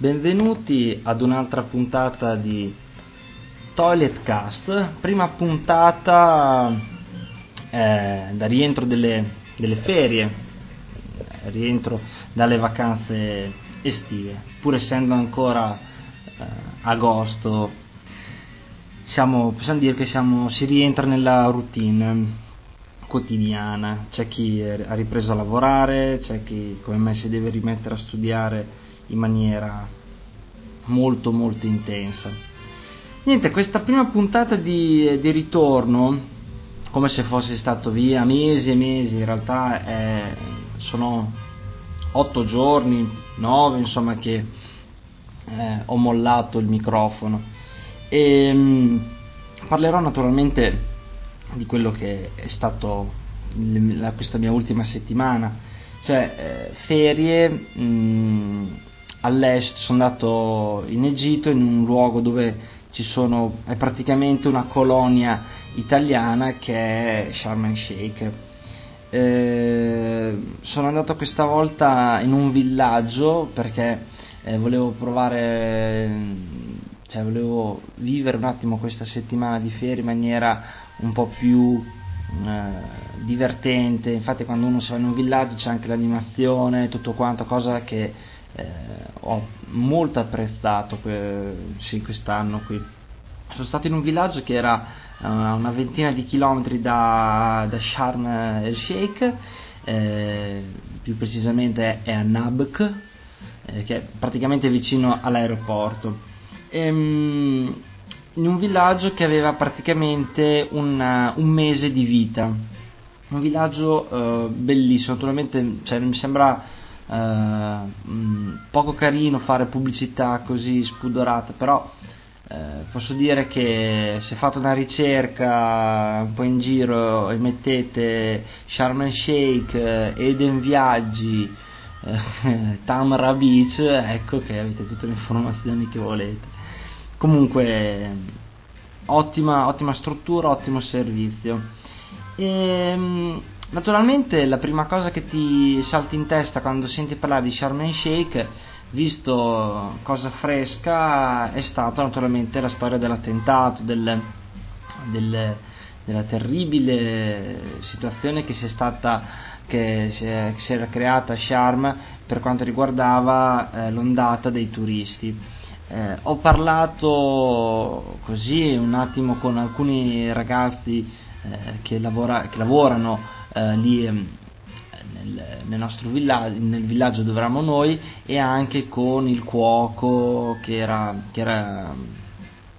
benvenuti ad un'altra puntata di Toilet Cast, prima puntata eh, da rientro delle, delle ferie, rientro dalle vacanze estive, pur essendo ancora eh, agosto, siamo, possiamo dire che siamo, si rientra nella routine quotidiana, c'è chi ha ripreso a lavorare, c'è chi come me si deve rimettere a studiare in maniera molto molto intensa. Niente, questa prima puntata di, di ritorno, come se fossi stato via mesi e mesi, in realtà è, sono otto giorni, nove, insomma, che eh, ho mollato il microfono. E mh, mm, parlerò naturalmente di quello che è stato il, questa mia ultima settimana, cioè eh, ferie. Mh, mm, all'est, sono andato in Egitto, in un luogo dove ci sono, è praticamente una colonia italiana che è Sharm el Sheikh. Eh, sono andato questa volta in un villaggio perché eh, volevo provare, cioè volevo vivere un attimo questa settimana di ferie in maniera un po' più eh, divertente. Infatti, quando uno si va in un villaggio c'è anche l'animazione, tutto quanto, cosa che eh, ho molto apprezzato que- sì, quest'anno qui. Sono stato in un villaggio che era uh, una ventina di chilometri da, da Sharm el Sheikh, eh, più precisamente è a Nabk, eh, che è praticamente vicino all'aeroporto. Ehm, in un villaggio che aveva praticamente una, un mese di vita. Un villaggio uh, bellissimo, naturalmente cioè, mi sembra mh, poco carino fare pubblicità così spudorata, però uh, posso dire che se fate una ricerca un po' in giro e mettete Sharm el Sheikh, Eden Viaggi, Tamra Beach, ecco che avete tutte le informazioni che volete. Comunque, ottima, ottima struttura, ottimo servizio. E, ehm, Naturalmente la prima cosa che ti salta in testa quando senti parlare di Sharm el Sheikh, visto cosa fresca, è stata naturalmente la storia dell'attentato, del, del, della terribile situazione che si è stata che si, è, che si era creata a Sharm per quanto riguardava eh, l'ondata dei turisti. Eh, ho parlato così un attimo con alcuni ragazzi eh, che, lavora, che lavorano eh, lì ehm, nel, nel, nostro villaggio, nel villaggio dove eravamo noi e anche con il cuoco che era, che era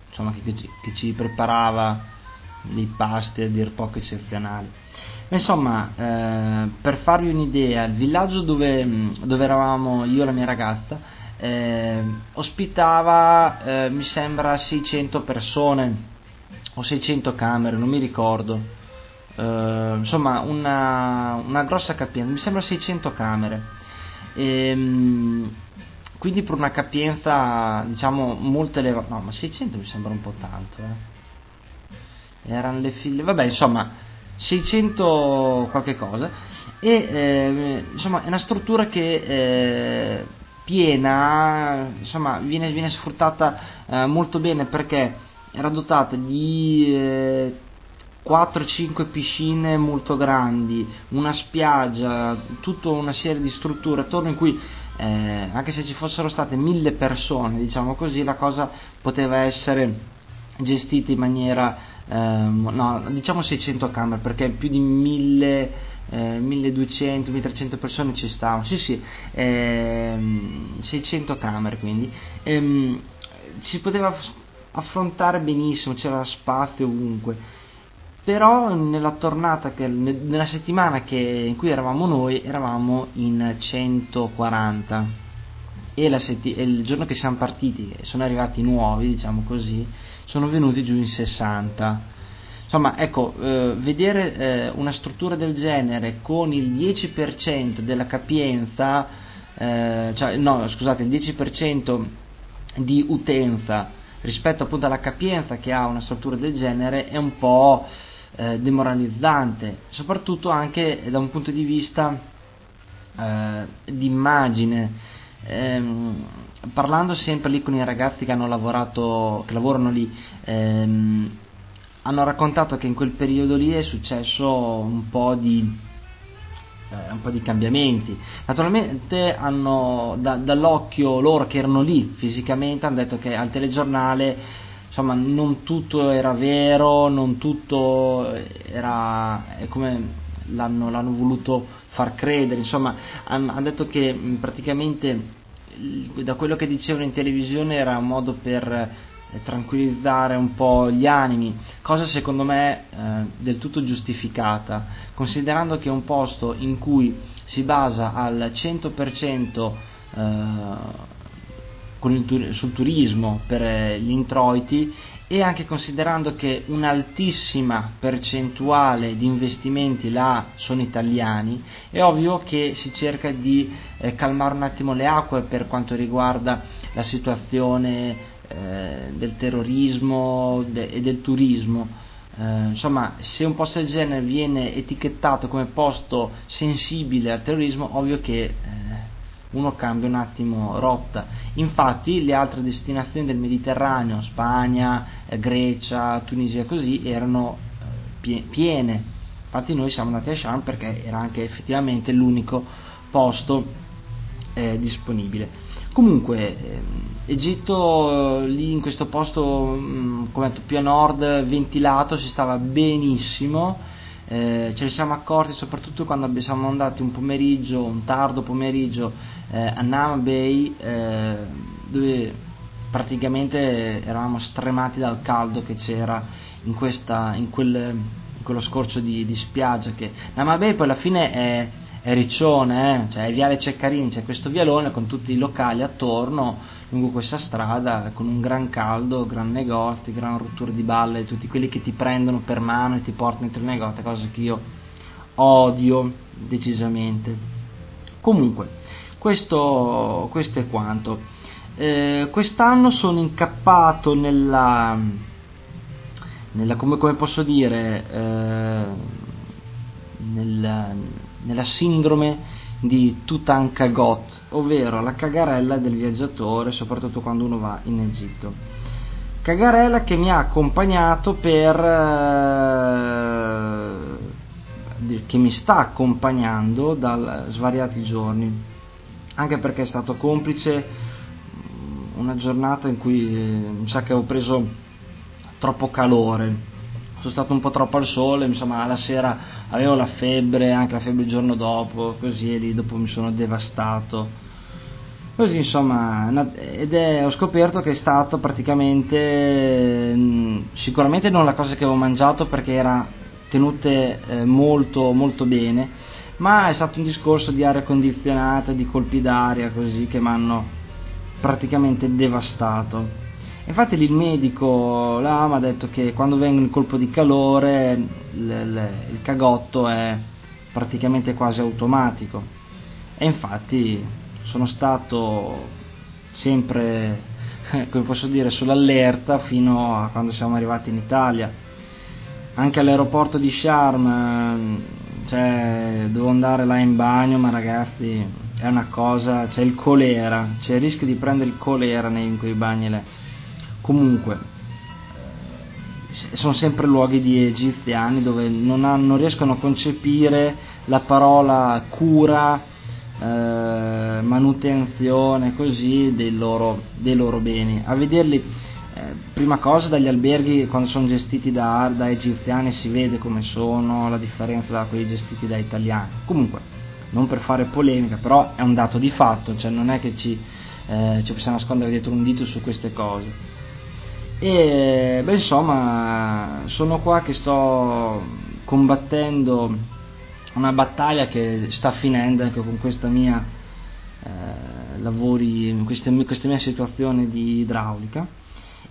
insomma che, che, ci preparava dei pasti a dir poco eccezionali. Insomma, eh, per farvi un'idea, il villaggio dove, dove, eravamo io e la mia ragazza eh, ospitava, eh, mi sembra, 600 persone o 600 camere, non mi ricordo eh, insomma una, una, grossa capienza, mi sembra 600 camere. E, ehm, quindi per una capienza diciamo molto elevata, no ma 600 mi sembra un po' tanto, eh. erano le file, vabbè insomma 600 qualche cosa e eh, insomma è una struttura che eh, piena, insomma viene, viene sfruttata eh, molto bene perché era dotata di eh, 4-5 piscine molto grandi, una spiaggia, tutta una serie di strutture attorno in cui eh, anche se ci fossero state mille persone, diciamo così, la cosa poteva essere gestita in maniera, eh, no, diciamo 600 camere, perché più di 1000, eh, 1200, 1300 persone ci stavano, sì sì, eh, 600 camere quindi, ehm, si poteva affrontare benissimo, c'era spazio ovunque però nella tornata che, nella settimana che, in cui eravamo noi eravamo in 140 e, setti, e, il giorno che siamo partiti sono arrivati nuovi diciamo così sono venuti giù in 60 insomma ecco eh, vedere eh, una struttura del genere con il 10% della capienza eh, cioè, no scusate il 10% di utenza rispetto appunto alla capienza che ha una struttura del genere è un po' eh, demoralizzante, soprattutto anche da un punto di vista eh, di immagine. ehm, parlando sempre lì con i ragazzi che hanno lavorato, che lavorano lì, ehm, hanno raccontato che in quel periodo lì è successo un po' di, eh, un po di cambiamenti. Naturalmente hanno, da, dall'occhio loro che erano lì fisicamente hanno detto che al telegiornale insomma non tutto era vero, non tutto era come l'hanno, l'hanno voluto far credere, insomma hanno, hanno detto che praticamente da quello che dicevano in televisione era un modo per eh, tranquillizzare un po' gli animi, cosa secondo me eh, del tutto giustificata, considerando che è un posto in cui si basa al 100% eh, il, sul turismo per eh, gli introiti e anche considerando che un'altissima percentuale di investimenti là sono italiani, è ovvio che si cerca di eh, calmare un attimo le acque per quanto riguarda la situazione eh, del terrorismo de- e del turismo. Eh, insomma, se un posto del genere viene etichettato come posto sensibile al terrorismo, ovvio che eh, uno cambia un attimo rotta. Infatti le altre destinazioni del Mediterraneo, Spagna, eh, Grecia, Tunisia così, erano eh, piene. Infatti noi siamo andati a Sharm perché era anche effettivamente l'unico posto disponibile. Comunque, eh, Egitto lì in questo posto, mm, come detto, più a nord, ventilato, si stava benissimo. Eh, ce ne siamo accorti soprattutto quando siamo andati un pomeriggio, un tardo pomeriggio eh, a Nam Bay eh, dove praticamente eravamo stremati dal caldo che c'era in, questa, in, quel, in quello scorcio di, di spiaggia che Nama Bay poi alla fine è è riccione, eh? cioè è Viale Ceccarini, c'è questo vialone con tutti i locali attorno lungo questa strada con un gran caldo, gran negozi, gran rotture di balle, tutti quelli che ti prendono per mano e ti portano dentro il negozio, cosa che io odio decisamente. Comunque, questo, questo è quanto. Eh, quest'anno sono incappato nella, nella come, come, posso dire, eh, nel, nella sindrome di Tutankhagot, ovvero la cagarella del viaggiatore, soprattutto quando uno va in Egitto. Cagarella che mi ha accompagnato per eh, che mi sta accompagnando da svariati giorni, anche perché è stato complice una giornata in cui eh, mi sa che ho preso troppo calore sono stato un po' troppo al sole, insomma la sera avevo la febbre, anche la febbre il giorno dopo, così e lì dopo mi sono devastato. Così insomma, ed è, ho scoperto che è stato praticamente, mm, sicuramente non la cosa che avevo mangiato perché era tenute eh, molto molto bene, ma è stato un discorso di aria condizionata, di colpi d'aria così che mi hanno praticamente devastato. Infatti il medico là mi ha detto che quando vengono il colpo di calore il, il, cagotto è praticamente quasi automatico e infatti sono stato sempre, come posso dire, sull'allerta fino a quando siamo arrivati in Italia. Anche all'aeroporto di Sharm, cioè, devo andare là in bagno, ma ragazzi, è una cosa, c'è il colera, c'è il rischio di prendere il colera in quei bagni là comunque sono sempre luoghi di egiziani dove non, hanno, riescono a concepire la parola cura, eh, manutenzione così dei loro, dei loro beni. A vederli, eh, prima cosa dagli alberghi quando sono gestiti da, da, egiziani si vede come sono, la differenza da quelli gestiti da italiani. Comunque, non per fare polemica, però è un dato di fatto, cioè non è che ci, eh, ci possiamo nascondere dietro un dito su queste cose. E beh, insomma, sono qua che sto combattendo una battaglia che sta finendo anche con questa mia eh, lavori, questa, questa mia situazione di idraulica.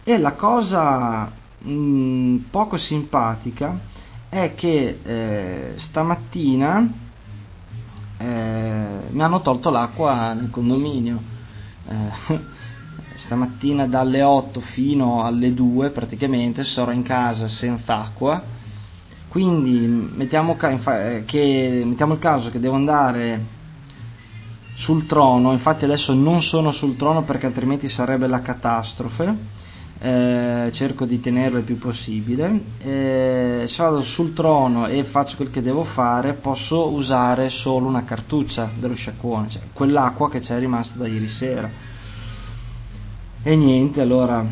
E la cosa mh, poco simpatica è che eh, stamattina eh, mi hanno tolto l'acqua nel condominio. Eh, stamattina dalle 8 fino alle 2 praticamente sarò in casa senza acqua quindi mettiamo, che, mettiamo il caso che devo andare sul trono, infatti adesso non sono sul trono perché altrimenti sarebbe la catastrofe. Eh, cerco di tenerlo il più possibile. Eh, se vado sul trono e faccio quel che devo fare, posso usare solo una cartuccia dello sciacquone, cioè quell'acqua che c'è rimasta da ieri sera. E niente, allora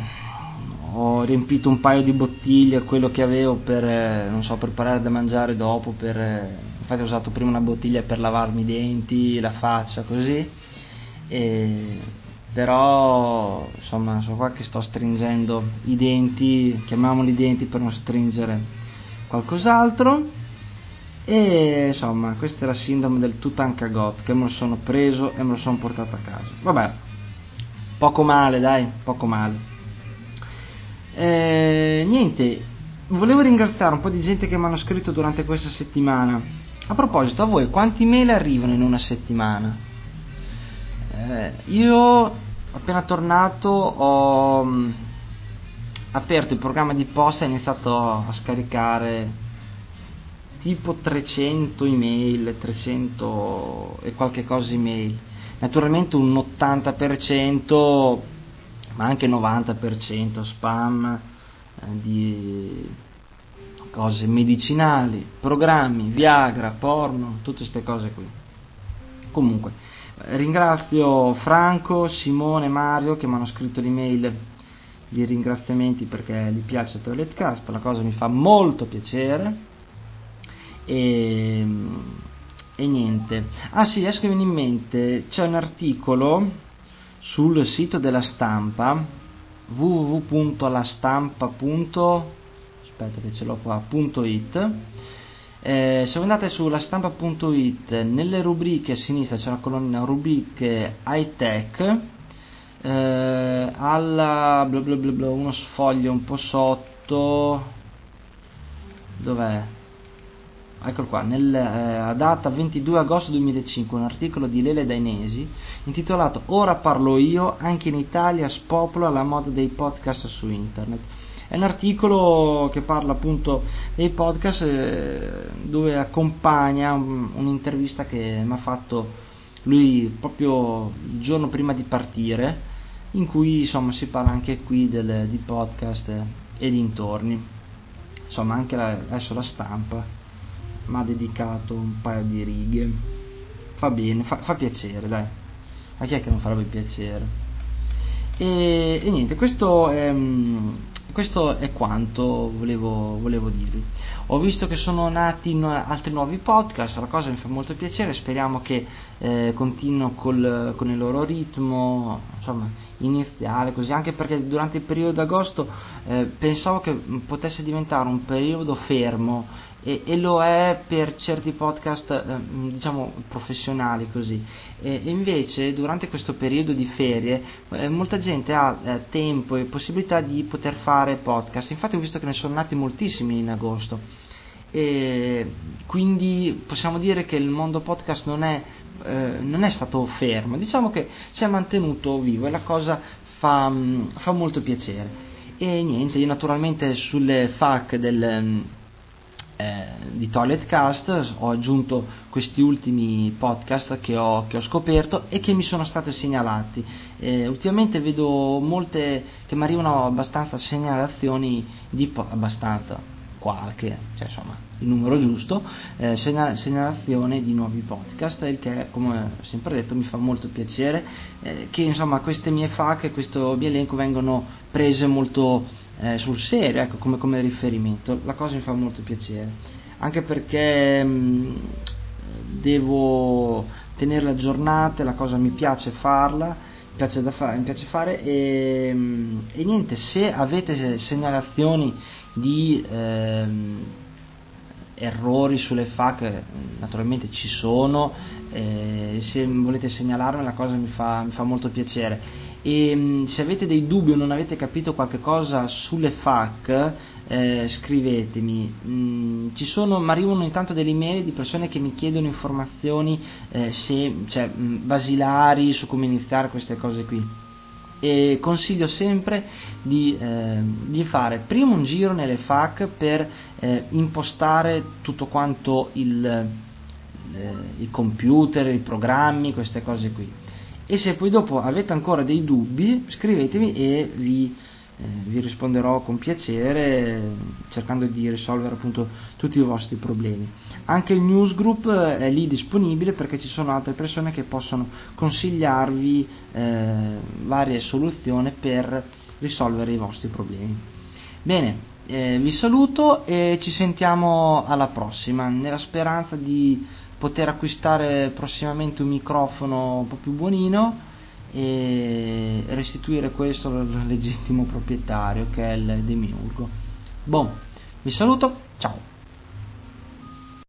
ho riempito un paio di bottiglie, quello che avevo per, eh, non so, preparare da mangiare dopo, per, eh, infatti ho usato prima una bottiglia per lavarmi i denti, la faccia, così, e, però insomma sono qua che sto stringendo i denti, chiamiamoli denti per non stringere qualcos'altro, e insomma questa è la sindrome del Tutankhagot che me lo sono preso e me lo sono portato a casa. Vabbè, poco male dai, poco male. Eh, niente, volevo ringraziare un po' di gente che mi hanno scritto durante questa settimana. A proposito, a voi quanti mail arrivano in una settimana? Eh, io appena tornato ho mh, aperto il programma di posta e ho iniziato a scaricare tipo 300 email, 300 e qualche cosa email. Naturalmente un 80% ma anche 90% spam eh, di cose medicinali, programmi, Viagra, porno, tutte queste cose qui. Comunque, ringrazio Franco, Simone, Mario che mi hanno scritto l'email di ringraziamenti perché gli piace Toiletcast, la cosa mi fa molto piacere. E, e niente. Ah sì, adesso che viene in mente, c'è un articolo sul sito della stampa www.lastampa.aspetta che ce l'ho qua .it eh, se andate sulla stampa.it nelle rubriche a sinistra c'è una colonna rubriche high tech eh, alla bla bla bla, uno sfoglio un po' sotto dov'è? Eccolo qua, nel, eh, data 22 agosto 2005, un articolo di Lele Dainesi intitolato Ora parlo io, anche in Italia spopola la moda dei podcast su internet. È un articolo che parla appunto dei podcast eh, dove accompagna un, un'intervista che mi ha fatto lui proprio il giorno prima di partire, in cui insomma si parla anche qui del, di podcast e dintorni. Insomma anche la, adesso la stampa mi ha dedicato un paio di righe. Fa bene, fa, fa piacere, dai. A chi è che non farebbe piacere? E, e niente, questo è, mm, questo è quanto volevo, volevo, dirvi. Ho visto che sono nati no, altri nuovi podcast, la cosa mi fa molto piacere, speriamo che eh, continuino con il loro ritmo insomma, iniziale, così anche perché durante il periodo d'agosto eh, pensavo che potesse diventare un periodo fermo e, e, lo è per certi podcast eh, diciamo professionali così. E, e, invece durante questo periodo di ferie eh, molta gente ha eh, tempo e possibilità di poter fare podcast. Infatti ho visto che ne sono nati moltissimi in agosto. E quindi possiamo dire che il mondo podcast non è, eh, non è stato fermo. Diciamo che si è mantenuto vivo e la cosa fa, fa molto piacere. E niente io naturalmente sulle FAC del eh, di Toiletcast ho aggiunto questi ultimi podcast che ho, che ho, scoperto e che mi sono stati segnalati. Eh, ultimamente vedo molte che mi arrivano abbastanza segnalazioni di abbastanza qualche, cioè insomma il numero giusto, eh, segnalazione di nuovi podcast, il che come ho sempre detto mi fa molto piacere eh, che insomma queste mie FAQ e questo mio elenco vengono prese molto eh, sul serio, ecco, come, come, riferimento, la cosa mi fa molto piacere, anche perché mh, mm, devo tenerla aggiornata, la cosa mi piace farla, piace da fare, mi piace fare e, mm, e niente, se avete segnalazioni di ehm, errori sulle FAQ naturalmente ci sono eh, se volete segnalarmi la cosa mi fa, mi fa molto piacere e mm, se avete dei dubbi o non avete capito qualche cosa sulle FAQ eh, scrivetemi mm, ci sono, mi arrivano intanto delle email di persone che mi chiedono informazioni eh, se, cioè, mm, basilari su come iniziare queste cose qui e consiglio sempre di, eh, di, fare prima un giro nelle FAQ per eh, impostare tutto quanto il, eh, i computer, i programmi, queste cose qui. E se poi dopo avete ancora dei dubbi, scrivetemi e vi, eh, vi risponderò con piacere cercando di risolvere appunto tutti i vostri problemi. Anche il newsgroup è lì disponibile perché ci sono altre persone che possono consigliarvi eh, varie soluzioni per risolvere i vostri problemi. Bene, eh, vi saluto e ci sentiamo alla prossima, nella speranza di poter acquistare prossimamente un microfono un po' più buonino e restituire questo al legittimo proprietario che è il Demiurgo. Bon, vi saluto, ciao!